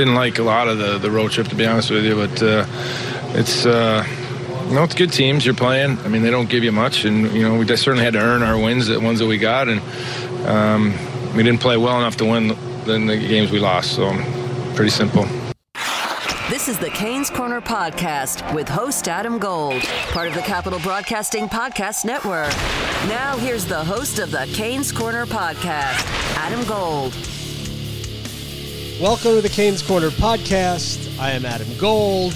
didn't like a lot of the, the road trip, to be honest with you. But uh, it's uh, you know it's good teams you're playing. I mean, they don't give you much, and you know we certainly had to earn our wins, the ones that we got, and um, we didn't play well enough to win the, the games we lost. So pretty simple. This is the Canes Corner Podcast with host Adam Gold, part of the Capital Broadcasting Podcast Network. Now, here's the host of the Canes Corner Podcast, Adam Gold. Welcome to the Canes Corner Podcast. I am Adam Gold.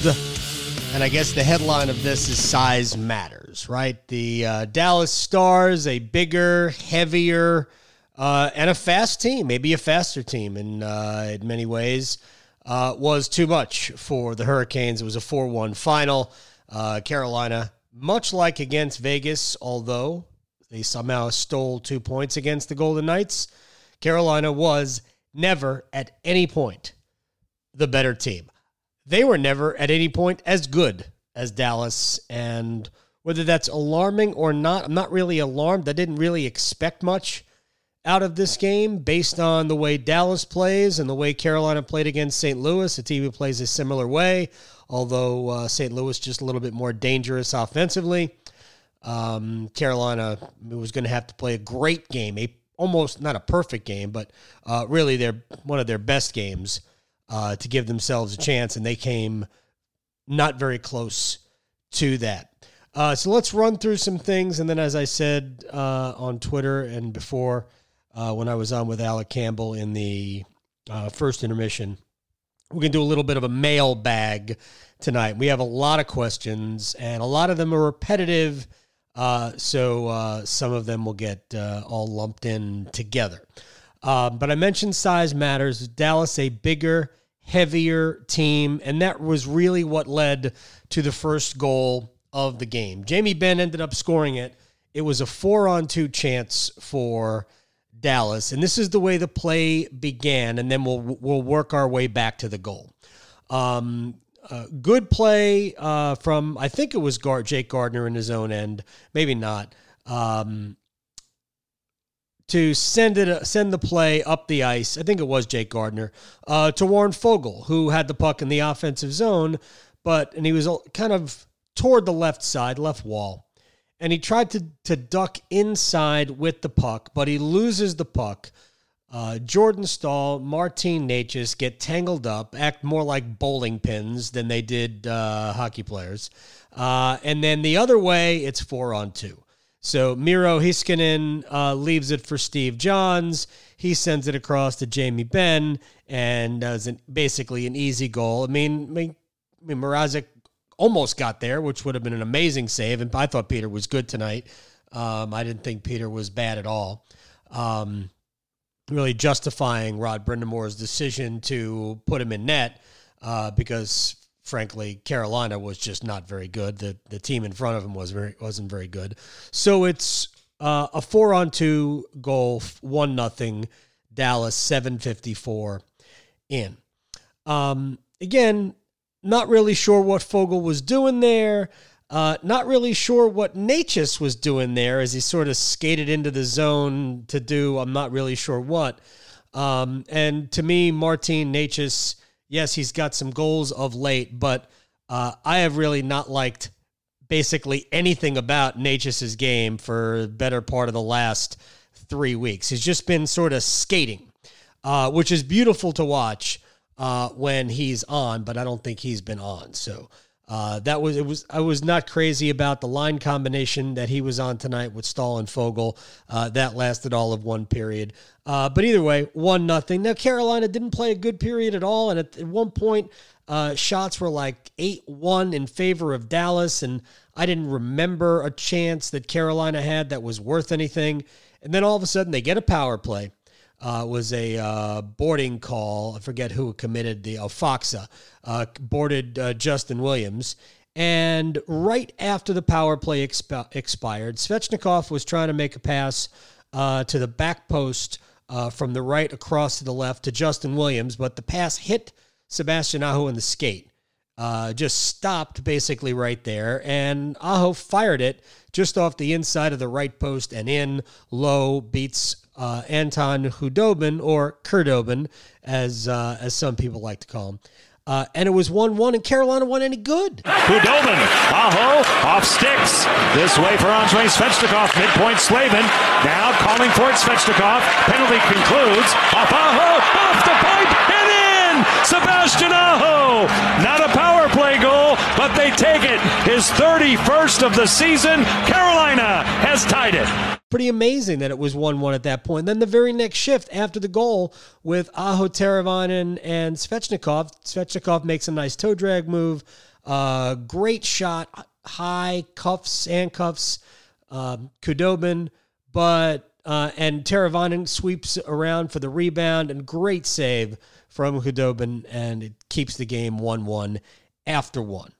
And I guess the headline of this is size matters, right? The uh, Dallas Stars, a bigger, heavier, uh, and a fast team, maybe a faster team in, uh, in many ways uh, was too much for the Hurricanes. It was a 4 1 final. Uh, Carolina, much like against Vegas, although they somehow stole two points against the Golden Knights, Carolina was never at any point the better team. They were never at any point as good as Dallas. And whether that's alarming or not, I'm not really alarmed. I didn't really expect much out of this game based on the way Dallas plays and the way Carolina played against St. Louis. A team who plays a similar way, although uh, St. Louis just a little bit more dangerous offensively. Um, Carolina was going to have to play a great game, a almost not a perfect game, but uh, really their one of their best games uh, to give themselves a chance, and they came not very close to that. Uh, so let's run through some things, and then, as I said uh, on Twitter and before, uh, when I was on with Alec Campbell in the uh, first intermission. Going to do a little bit of a mailbag tonight. We have a lot of questions, and a lot of them are repetitive. Uh, so uh, some of them will get uh, all lumped in together. Um, but I mentioned size matters. Dallas, a bigger, heavier team, and that was really what led to the first goal of the game. Jamie Benn ended up scoring it. It was a four on two chance for Dallas, and this is the way the play began, and then we'll we'll work our way back to the goal. Um, uh, good play uh, from I think it was Gar- Jake Gardiner in his own end, maybe not. Um, to send it send the play up the ice. I think it was Jake Gardiner uh, to Warren Foegele, who had the puck in the offensive zone, but and he was kind of toward the left side, left wall and he tried to, to duck inside with the puck, but he loses the puck. Uh, Jordan Staal, Martin Necas get tangled up, act more like bowling pins than they did uh, hockey players. Uh, and then the other way, it's four on two. So Miro Heiskanen uh, leaves it for Steve Johns. He sends it across to Jamie Benn and does an, basically an easy goal. I mean, I mean, I mean Mrazek almost got there, which would have been an amazing save. And I thought Peter was good tonight. Um, I didn't think Peter was bad at all. Um, really justifying Rod Brind'Amour's decision to put him in net uh, because, frankly, Carolina was just not very good. The the team in front of him was very wasn't very good. So it's uh, a four on two goal, one nothing. Dallas seven fifty four in. Um, again, not really sure what Foegele was doing there. Uh, not really sure what Necas was doing there as he sort of skated into the zone to do, I'm not really sure what. Um, and to me, Martin Necas, yes, he's got some goals of late, but uh, I have really not liked basically anything about Necas's game for the better part of the last three weeks. He's just been sort of skating, uh, which is beautiful to watch uh, when he's on, but I don't think he's been on. So uh, that was it. Was I was not crazy about the line combination that he was on tonight with Staal and Foegele. Uh, that lasted all of one period. Uh, but either way, one nothing. Now Carolina didn't play a good period at all, and at, at one point, uh, shots were like eight one in favor of Dallas, and I didn't remember a chance that Carolina had that was worth anything. And then all of a sudden, they get a power play uh, was a uh, boarding call. I forget who committed the oh, Faksa uh, boarded uh, Justin Williams. And right after the power play exp- expired, Svechnikov was trying to make a pass uh, to the back post uh, from the right across to the left to Justin Williams, but the pass hit Sebastian Aho in the skate. just stopped basically right there, and Aho fired it just off the inside of the right post and in low, beats uh, Anton Khudobin, or Kurdobin, as uh, as some people like to call him. Uh, and it was 1 1, and Carolina wasn't any good. Khudobin, Aho, off sticks. This way for Andrei Svechnikov, midpoint Slavin. Now calling for it, Svechnikov. Penalty concludes. Off Aho, off the pipe, and in! Sebastian Aho! Not a power play goal, but they take it. His 31st of the season. Carolina has tied it pretty amazing that it was 1 1 at that point. Then the very next shift after the goal with Aho Teravainen and Svechnikov, Svechnikov makes a nice toe drag move. Uh, great shot, high cuffs, handcuffs, um, Khudobin, but uh, and Teravainen sweeps around for the rebound and great save from Khudobin, and it keeps the game 1 1 after one.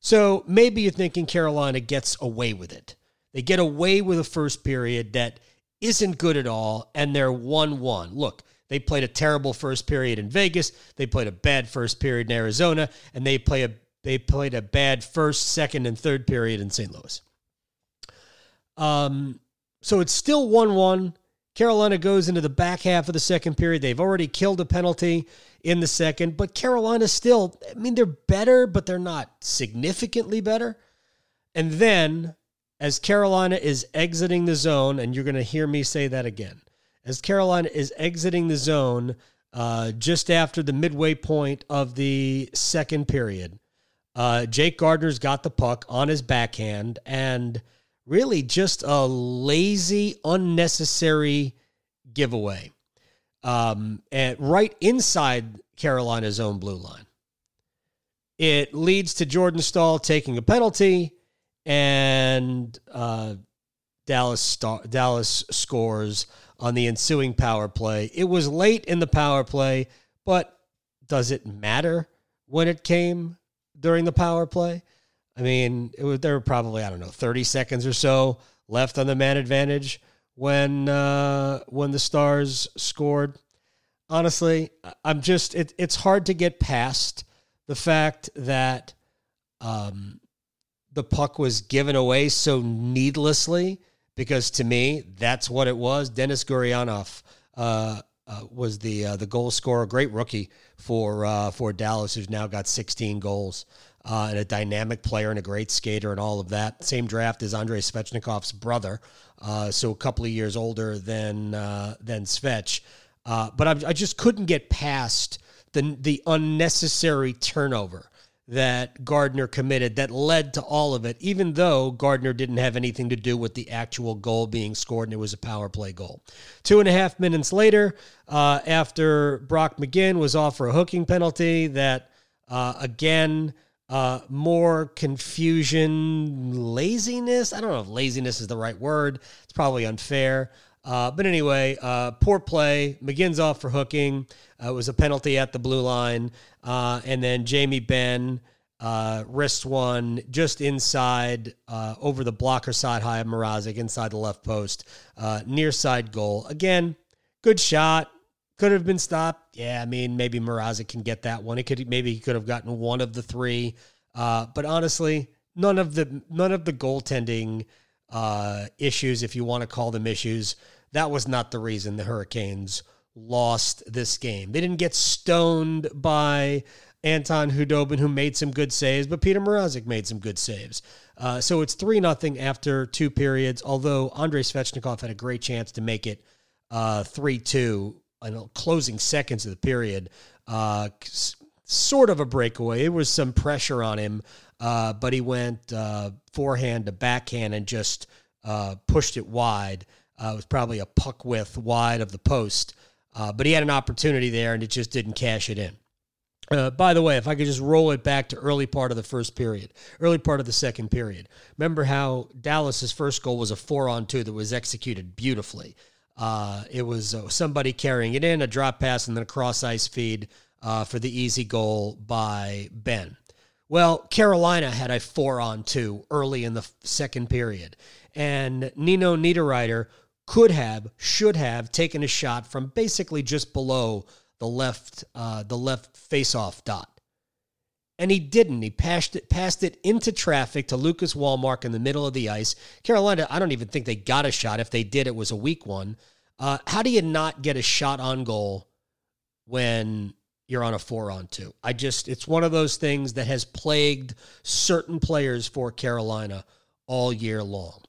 So maybe you're thinking Carolina gets away with it. They get away with a first period that isn't good at all, and they're 1 1. Look, they played a terrible first period in Vegas. They played a bad first period in Arizona, and they play a they played a bad first, second, and third period in St. Louis. Um, so it's still 1 1. Carolina goes into the back half of the second period. They've already killed a penalty in the second, but Carolina still, I mean, they're better, but they're not significantly better. And then as Carolina is exiting the zone, and you're going to hear me say that again, as Carolina is exiting the zone uh, just after the midway point of the second period, uh, Jake Gardiner's got the puck on his backhand and really just a lazy, unnecessary giveaway. Um, and right inside Carolina's own blue line. It leads to Jordan Staal taking a penalty and uh, Dallas star- Dallas scores on the ensuing power play. It was late in the power play, but does it matter when it came during the power play? I mean, was there were probably I don't know thirty seconds or so left on the man advantage when uh, when the Stars scored. Honestly, I'm just it, it's hard to get past the fact that um, the puck was given away so needlessly because to me that's what it was. Denis Gurianov uh, uh, was the uh, the goal scorer, great rookie for uh, for Dallas, who's now got 16 goals. Uh, and a dynamic player and a great skater and all of that. Same draft as Andrei Svechnikov's brother, uh, so a couple of years older than than Svech. but I, I just couldn't get past the the unnecessary turnover that Gardiner committed that led to all of it, even though Gardiner didn't have anything to do with the actual goal being scored and it was a power play goal. Two and a half minutes later, uh, after Brock McGinn was off for a hooking penalty, that uh, again, uh, more confusion, laziness. I don't know if laziness is the right word. It's probably unfair. Uh, but anyway, uh, poor play. McGinn's off for hooking. Uh, it was a penalty at the blue line. Uh, and then Jamie Benn uh, wrist one just inside, uh, over the blocker side high of Mrazek, inside the left post, near side goal. Again, good shot. Could have been stopped. Yeah, I mean, maybe Mrazek can get that one. It could maybe he could have gotten one of the three. but honestly, none of the none of the goaltending issues, if you want to call them issues, that was not the reason the Hurricanes lost this game. They didn't get stoned by Anton Khudobin, who made some good saves, but Peter Mrazek made some good saves. Uh, so it's 3 nothing after two periods, although Andrei Svechnikov had a great chance to make it uh, 3 uh, 2 in closing seconds of the period. Uh, sort of a breakaway. It was some pressure on him, uh, but he went uh, forehand to backhand and just pushed it wide. Uh, it was probably a puck width wide of the post, uh, but he had an opportunity there and it just didn't cash it in. Uh, by the way, if I could just roll it back to early part of the first period, early part of the second period. Remember how Dallas's first goal was a four on two that was executed beautifully. Uh, it was uh, somebody carrying it in, a drop pass, and then a cross ice feed uh, for the easy goal by Benn. Well, Carolina had a four on two early in the second period, and Nino Niederreiter could have, should have taken a shot from basically just below the left, uh, the left face-off dot. And he didn't. He passed it, passed it into traffic to Lucas Wallmark in the middle of the ice. Carolina, I don't even think they got a shot. If they did, it was a weak one. Uh, how do you not get a shot on goal when you're on a four on two? I just, it's one of those things that has plagued certain players for Carolina all year long.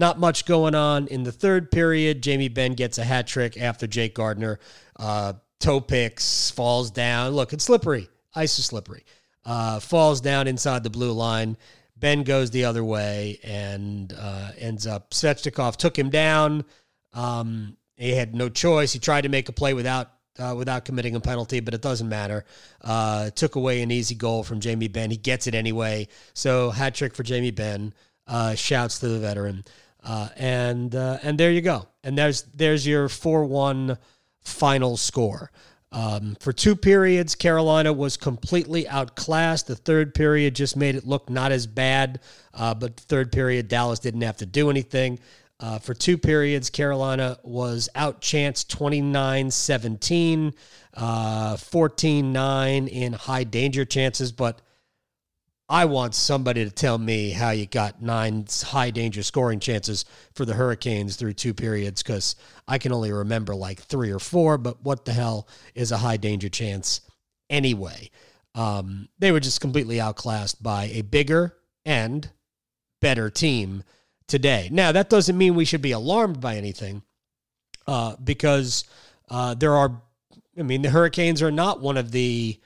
Not much going on in the third period. Jamie Benn gets a hat trick after Jake Gardiner Uh, toe picks, falls down. Look, it's slippery. Ice is slippery. Uh, falls down inside the blue line. Benn goes the other way and uh, ends up. Svechnikov took him down. Um, he had no choice. He tried to make a play without uh, without committing a penalty, but it doesn't matter. Uh, took away an easy goal from Jamie Benn. He gets it anyway. So hat trick for Jamie Benn. Uh, shouts to the veteran, uh, and uh, and there you go. And there's there's your four one final score. Um, for two periods, Carolina was completely outclassed. The third period just made it look not as bad, uh, but the third period, Dallas didn't have to do anything. Uh, for two periods, Carolina was outchanced 29 17, uh, 14 9 in high danger chances. But I want somebody to tell me how you got nine high danger scoring chances for the Hurricanes through two periods because I can only remember like three or four. But what the hell is a high danger chance anyway? Um, they were just completely outclassed by a bigger and better team today. Now, that doesn't mean we should be alarmed by anything uh, because uh, there are, I mean, the Hurricanes are not one of the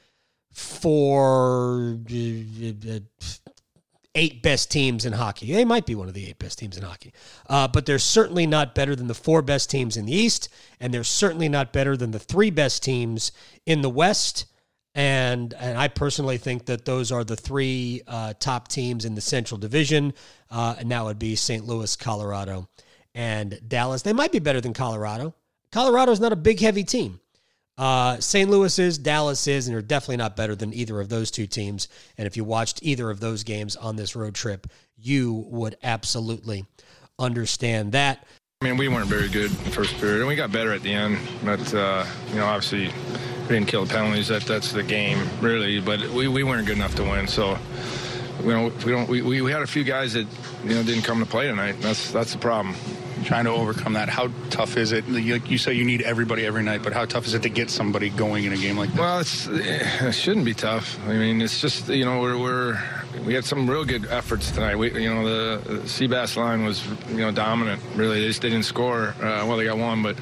four, uh, eight best teams in hockey. They might be one of the eight best teams in hockey, uh, but they're certainly not better than the four best teams in the East, and they're certainly not better than the three best teams in the West. And and I personally think that those are the three uh, top teams in the Central Division, uh, and that would be St. Louis, Colorado, and Dallas. They might be better than Colorado. Colorado is not a big, heavy team. Uh, St. Louis is, Dallas is, and they're definitely not better than either of those two teams. And if you watched either of those games on this road trip, you would absolutely understand that. I mean, we weren't very good first period, and we got better at the end. But uh, you know, obviously, we didn't kill the penalties. That that's the game, really. But we, we weren't good enough to win. So, you know, we don't. We, we had a few guys that you know didn't come to play tonight. That's that's the problem trying to overcome that. How tough is it? Like you say, you need everybody every night, but how tough is it to get somebody going in a game like that? Well, it's, it shouldn't be tough. I mean, it's just you know we're, we're we had some real good efforts tonight. We you know the, the Seabass line was you know dominant. Really, they just they didn't score. Uh, well, they got one, but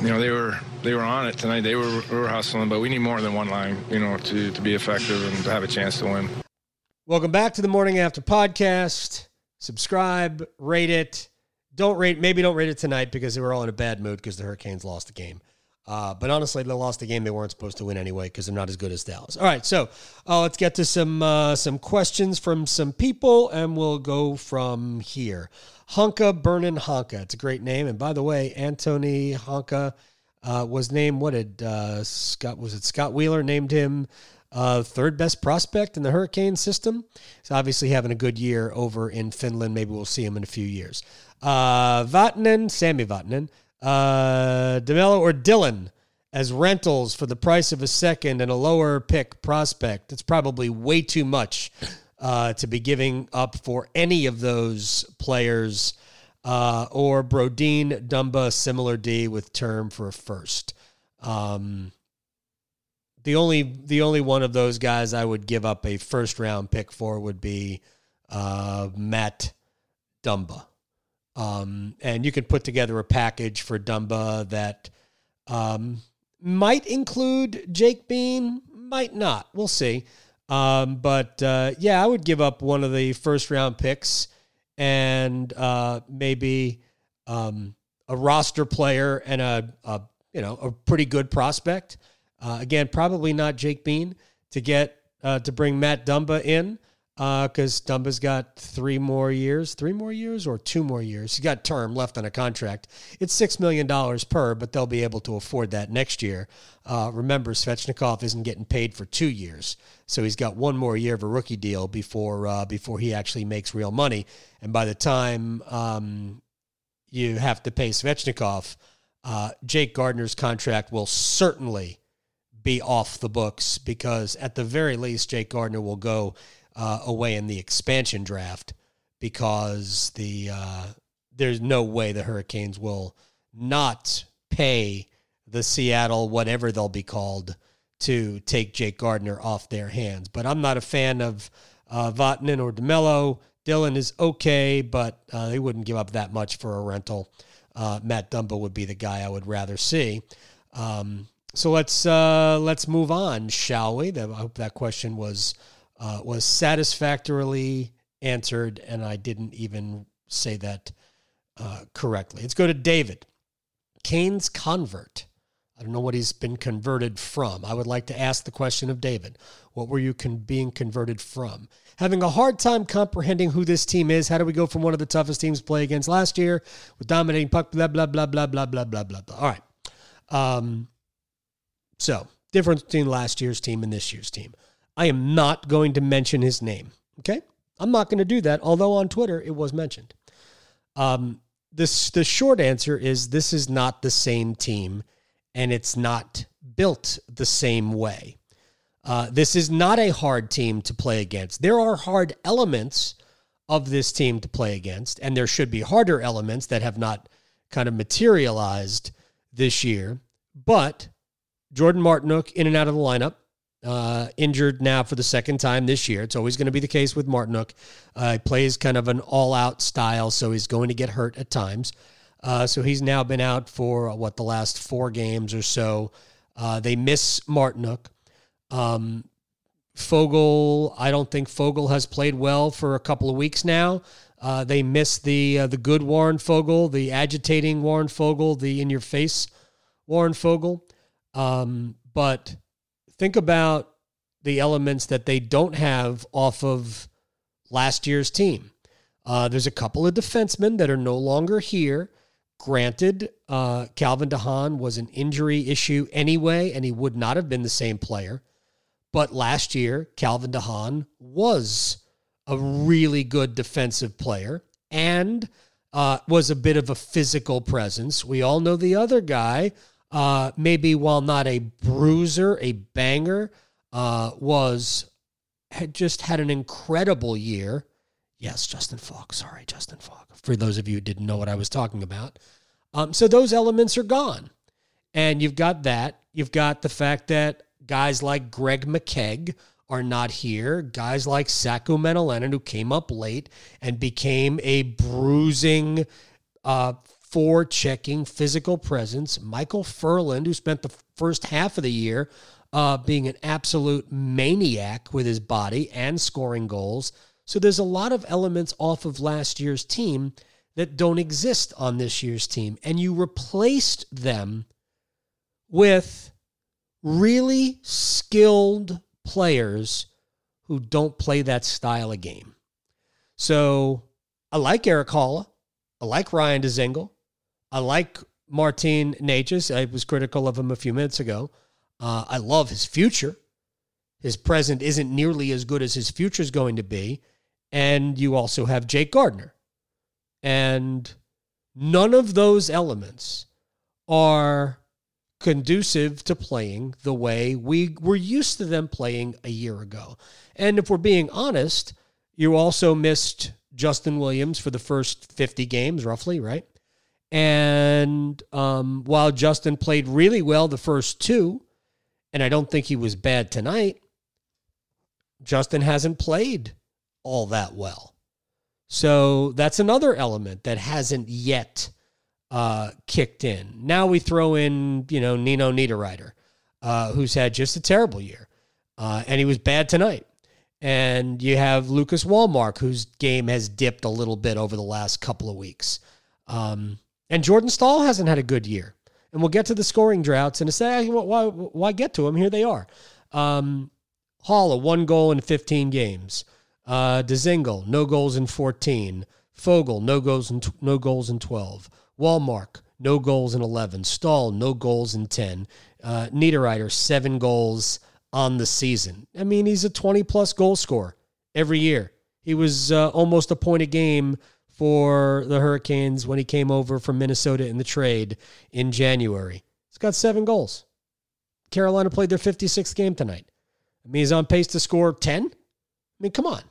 you know they were they were on it tonight. They were, were hustling, but we need more than one line, you know, to to be effective and to have a chance to win. Welcome back to the Morning After podcast. Subscribe, rate it don't rate, maybe don't rate it tonight because they were all in a bad mood because the Hurricanes lost the game. Uh, but honestly, they lost the game they weren't supposed to win anyway because they're not as good as Dallas. All right, so uh, let's get to some uh, some questions from some people, and we'll go from here. Honka Burnin Honka, it's a great name, and by the way, Anttoni Honka uh, was named. What did uh, Scott? Was it Scott Wheeler named him uh, third best prospect in the Hurricane system? He's obviously having a good year over in Finland. Maybe we'll see him in a few years. Uh, Vatanen, Sami Vatanen, uh, Demelo, or Dillon as rentals for the price of a second and a lower pick prospect. It's probably way too much uh, to be giving up for any of those players. Uh, or Brodin, Dumba, similar D with term for a first. Um, the only the only one of those guys I would give up a first round pick for would be uh, Matt Dumba. Um, and you could put together a package for Dumba that um, might include Jake Bean, might not. We'll see. Um, but uh, yeah, I would give up one of the first round picks and uh, maybe um, a roster player and a, a, you know a pretty good prospect. Uh, again, probably not Jake Bean to get uh, to bring Matt Dumba in because uh, Dumba's got three more years, three more years, or two more years. He's got term left on a contract. It's six million dollars per, but they'll be able to afford that next year. Uh, remember, Svechnikov isn't getting paid for two years, so he's got one more year of a rookie deal before uh, before he actually makes real money. And by the time um, you have to pay Svechnikov, uh, Jake Gardiner's contract will certainly be off the books because at the very least, Jake Gardiner will go uh, away in the expansion draft because the uh, there's no way the Hurricanes will not pay the Seattle, whatever they'll be called, to take Jake Gardiner off their hands. But I'm not a fan of uh, Vatanen or Demelo. Dillon is okay, but uh, they wouldn't give up that much for a rental. Uh, Matt Dumba would be the guy I would rather see. Um, so let's uh, let's move on, shall we? I hope that question was uh, was satisfactorily answered, and I didn't even say that uh, correctly. Let's go to David. Canes convert. I don't know what he's been converted from. I would like to ask the question of David. What were you con- being converted from? Having a hard time comprehending who this team is. How do we go from one of the toughest teams to play against last year with dominating puck, blah, blah, blah, blah, blah, blah, blah, blah, blah. All right. Um, so, difference between last year's team and this year's team. I am not going to mention his name. Okay? I'm not going to do that, although on Twitter it was mentioned. Um, this the short answer is this is not the same team and it's not built the same way. Uh, this is not a hard team to play against. There are hard elements of this team to play against, and there should be harder elements that have not kind of materialized this year. But Jordan Martinook in and out of the lineup, uh, injured now for the second time this year. It's always going to be the case with Martinook. Uh, he plays kind of an all out style, so he's going to get hurt at times. Uh, so he's now been out for what the last four games or so. Uh, they miss Martinook. Um, Foegele, I don't think Foegele has played well for a couple of weeks now. Uh, they miss the uh, the good Warren Foegele, the agitating Warren Foegele, the in your face Warren Foegele. Um, but think about the elements that they don't have off of last year's team. Uh, there's a couple of defensemen that are no longer here. Granted, uh, Calvin de Haan was an injury issue anyway, and he would not have been the same player. But last year, Calvin de Haan was a really good defensive player and uh, was a bit of a physical presence. We all know the other guy, uh, maybe while not a bruiser, a banger, uh, was had just had an incredible year. Yes, Justin Faulk. Sorry, Justin Faulk. For those of you who didn't know what I was talking about. Um, so those elements are gone. And you've got that. You've got the fact that guys like Greg McKegg are not here. Guys like Saku Maenalanen, who came up late and became a bruising, uh, for checking physical presence. Michael Ferland, who spent the first half of the year uh, being an absolute maniac with his body and scoring goals. So there's a lot of elements off of last year's team that don't exist on this year's team. And you replaced them with really skilled players who don't play that style of game. So I like Erik Haula. I like Ryan Dzingel. I like Martin Necas. I was critical of him a few minutes ago. Uh, I love his future. His present isn't nearly as good as his future is going to be. And you also have Jake Gardiner. And none of those elements are conducive to playing the way we were used to them playing a year ago. And if we're being honest, you also missed Justin Williams for the first 50 games, roughly, right? And um, while Justin played really well the first two, and I don't think he was bad tonight, Justin hasn't played all that well. So that's another element that hasn't yet uh, kicked in. Now we throw in, you know, Nino Niederreiter, uh, who's had just a terrible year, uh, and he was bad tonight. And you have Lucas Wallmark, whose game has dipped a little bit over the last couple of weeks. Um, and Jordan Staal hasn't had a good year. And we'll get to the scoring droughts and say, why, why get to them? Here they are. Um, Haula, one goal in 15 games. Uh, Dzingel, no goals in 14. Fogel, no goals in, no goals in 12. Wallmark, no goals in 11. Staal, no goals in 10. Uh, Niederreiter, seven goals on the season. I mean, he's a 20 plus goal scorer every year. He was uh, almost a point a game for the Hurricanes when he came over from Minnesota in the trade in January. He's got seven goals. Carolina played their 56th game tonight. I mean, he's on pace to score 10. I mean, come on.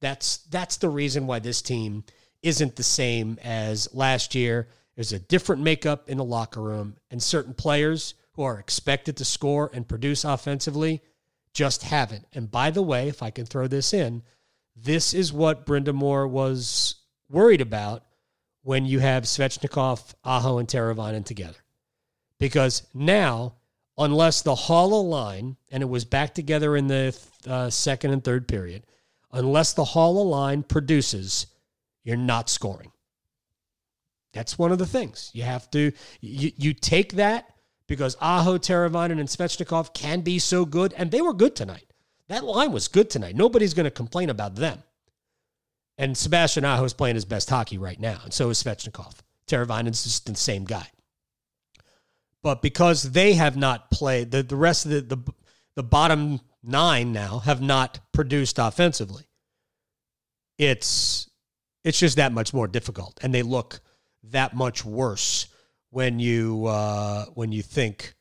That's that's the reason why this team isn't the same as last year. There's a different makeup in the locker room, and certain players who are expected to score and produce offensively just haven't. And by the way, if I can throw this in, this is what Brind'Amour was worried about when you have Svechnikov, Aho, and Teravainen together. Because now, unless the Haula line, and it was back together in the uh, second and third period, unless the Haula line produces, you're not scoring. That's one of the things. You have to, you, you take that because Aho, Teravainen, and Svechnikov can be so good, and they were good tonight. That line was good tonight. Nobody's going to complain about them. And Sebastian Aho is playing his best hockey right now, and so is Svechnikov. Teravainen's just the same guy. But because they have not played, the, the rest of the, the the bottom nine now have not produced offensively. It's it's just that much more difficult, and they look that much worse when you uh, when you think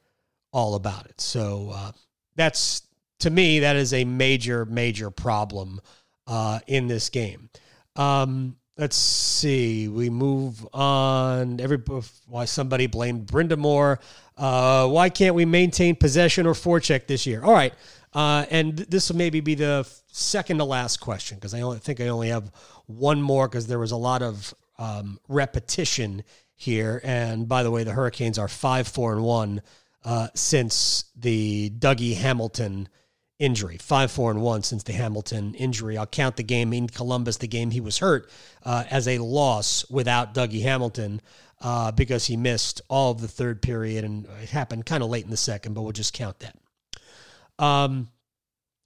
all about it. So uh, that's to me that is a major major problem uh, in this game. Um, let's see. We move on. Every why somebody blamed Brind'Amour. Uh, why can't we maintain possession or forecheck this year? All right. Uh, and this will maybe be the second to last question because I only think I only have one more because there was a lot of um, repetition here. And by the way, the Hurricanes are five, four, and one uh, since the Dougie Hamilton injury. Five, four, and one since the Hamilton injury. I'll count the game in Columbus, the game he was hurt, uh, as a loss without Dougie Hamilton uh, because he missed all of the third period, and it happened kind of late in the second. But we'll just count that. Um,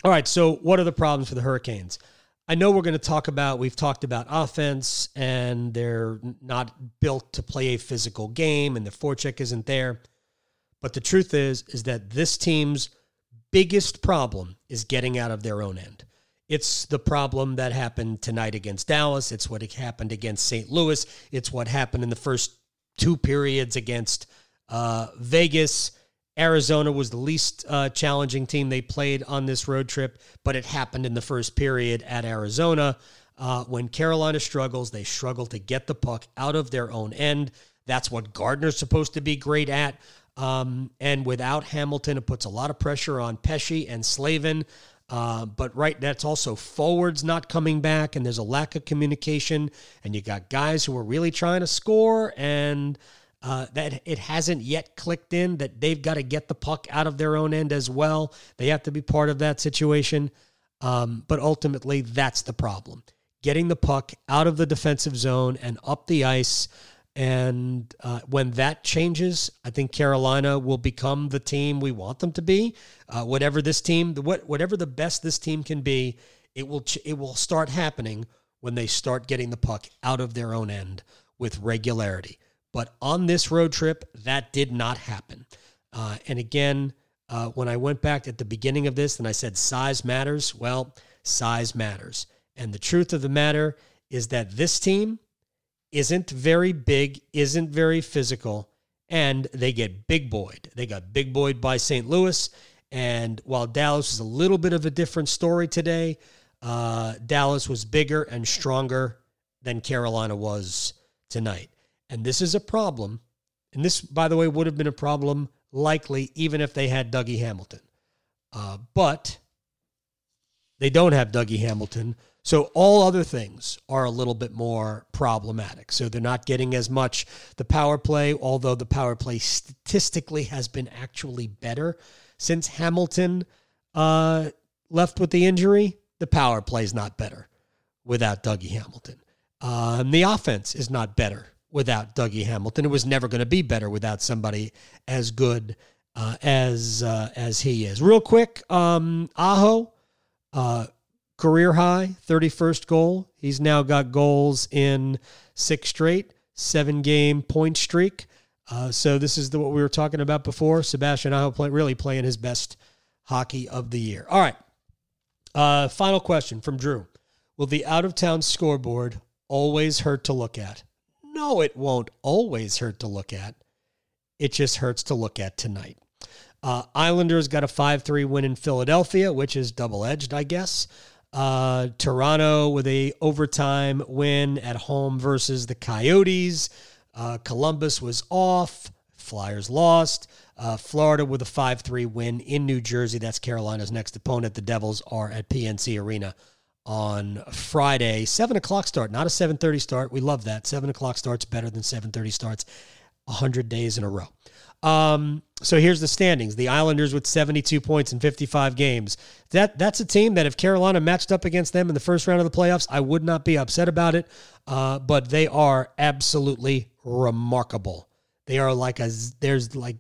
all right. So, what are the problems for the Hurricanes? I know we're going to talk about, we've talked about offense and they're not built to play a physical game and the forecheck isn't there. But the truth is, is that this team's biggest problem is getting out of their own end. It's the problem that happened tonight against Dallas. It's what happened against St. Louis. It's what happened in the first two periods against uh, Vegas. Arizona was the least uh, challenging team they played on this road trip, but it happened in the first period at Arizona. Uh, when Carolina struggles, they struggle to get the puck out of their own end. That's what Gardiner's supposed to be great at. Um, and without Hamilton, it puts a lot of pressure on Pesce and Slavin. Uh, but right, that's also forwards not coming back, and there's a lack of communication. And you got guys who are really trying to score, and uh, that it hasn't yet clicked in that they've got to get the puck out of their own end as well. They have to be part of that situation. Um, but ultimately, that's the problem getting the puck out of the defensive zone and up the ice. And uh, when that changes, I think Carolina will become the team we want them to be. Uh, whatever this team, what whatever the best this team can be, it will ch- it will start happening when they start getting the puck out of their own end with regularity. But on this road trip, that did not happen. Uh, and again, uh, when I went back at the beginning of this and I said size matters, well, size matters. And the truth of the matter is that this team isn't very big, isn't very physical, and they get big boyed. They got big boyed by St. Louis. And while Dallas is a little bit of a different story today, uh, Dallas was bigger and stronger than Carolina was tonight. And this is a problem. And this, by the way, would have been a problem likely even if they had Dougie Hamilton. Uh, but they don't have Dougie Hamilton. So all other things are a little bit more problematic. So they're not getting as much the power play, although the power play statistically has been actually better since Hamilton uh, left with the injury. The power play is not better without Dougie Hamilton. Um, the offense is not better without Dougie Hamilton. It was never going to be better without somebody as good uh, as uh, as he is. Real quick, um, Aho, uh, career high, 31st goal. He's now got goals in six straight, seven game point streak. Uh, so this is the, what we were talking about before. Sebastian Aho play, really playing his best hockey of the year. All right. Uh, final question from Drew. Will the out of town scoreboard always hurt to look at? No, it won't always hurt to look at. It just hurts to look at tonight. Uh, Islanders got a 5 3 win in Philadelphia, which is double edged, I guess. Uh, Toronto with a overtime win at home versus the Coyotes. Uh, Columbus was off. Flyers lost. Uh, Florida with a 5 3 win in New Jersey. That's Carolina's next opponent. The Devils are at PNC Arena on Friday. 7 o'clock start, not a 7.30 start. We love that. 7 o'clock starts better than 7.30 starts 100 days in a row. Um, so here's the standings. The Islanders with 72 points in 55 games. That That's a team that if Carolina matched up against them in the first round of the playoffs, I would not be upset about it. Uh, but they are absolutely remarkable. They are like a, there's like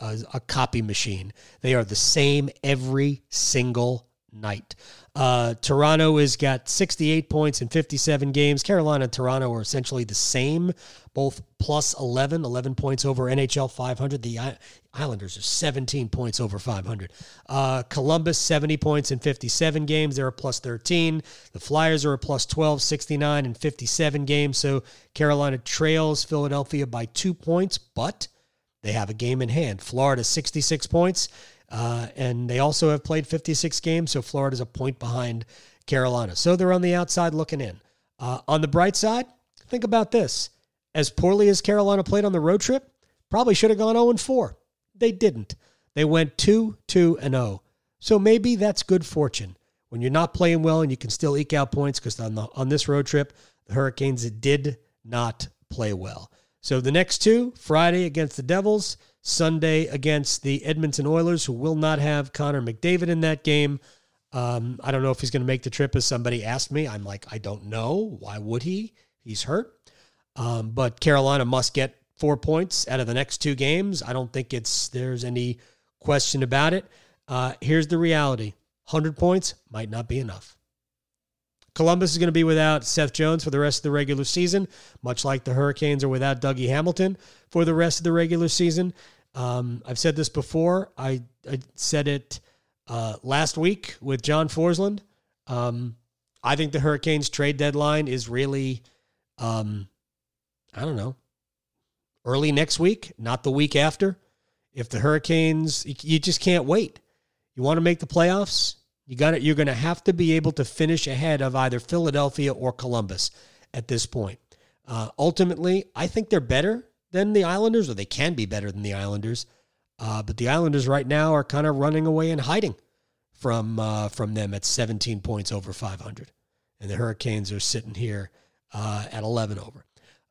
a, a copy machine. They are the same every single night. Uh, Toronto has got 68 points in 57 games. Carolina and Toronto are essentially the same, both plus 11, 11 points over NHL 500. The Islanders are 17 points over 500. Uh, Columbus, 70 points in 57 games. They're a plus 13. The Flyers are a plus 12, 69 in 57 games. So Carolina trails Philadelphia by two points, but they have a game in hand. Florida, 66 points. Uh, and they also have played 56 games, so Florida's a point behind Carolina. So they're on the outside looking in. Uh, on the bright side, think about this. As poorly as Carolina played on the road trip, probably should have gone 0 4. They didn't. They went 2 2 and 0. So maybe that's good fortune. When you're not playing well and you can still eke out points, because on, the, on this road trip, the Hurricanes did not play well. So the next two, Friday against the Devils, Sunday against the Edmonton Oilers, who will not have Connor McDavid in that game. Um, I don't know if he's going to make the trip, as somebody asked me. I'm like, I don't know. Why would he? He's hurt. Um, but Carolina must get four points out of the next two games. I don't think it's there's any question about it. Uh, here's the reality: 100 points might not be enough. Columbus is going to be without Seth Jones for the rest of the regular season, much like the Hurricanes are without Dougie Hamilton for the rest of the regular season. Um, I've said this before. I, I said it uh, last week with John Forslund. Um, I think the Hurricanes trade deadline is really, um, I don't know, early next week, not the week after. If the Hurricanes, you just can't wait. You want to make the playoffs, you got it. You're going to have to be able to finish ahead of either Philadelphia or Columbus at this point. Uh, ultimately, I think they're better than the Islanders, or they can be better than the Islanders. Uh, but the Islanders right now are kind of running away and hiding from uh, from them at 17 points over 500, and the Hurricanes are sitting here uh, at 11 over.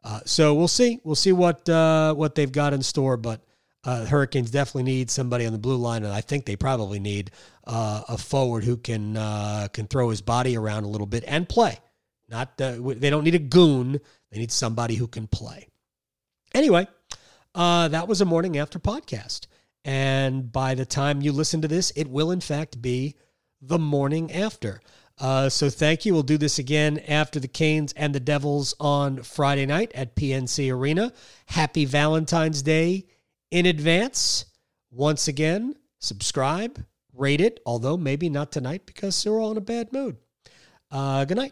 Uh, so we'll see. We'll see what uh, what they've got in store. But uh, Hurricanes definitely need somebody on the blue line, and I think they probably need a forward who can can throw his body around a little bit and play. Not they don't need a goon. They need somebody who can play. Anyway, uh, that was a morning after podcast. And by the time you listen to this, it will in fact be the morning after. Uh, so thank you. We'll do this again after the Canes and the Devils on Friday night at PNC Arena. Happy Valentine's Day in advance. Once again, subscribe, rate it, although maybe not tonight because we're all in a bad mood. Uh, good night.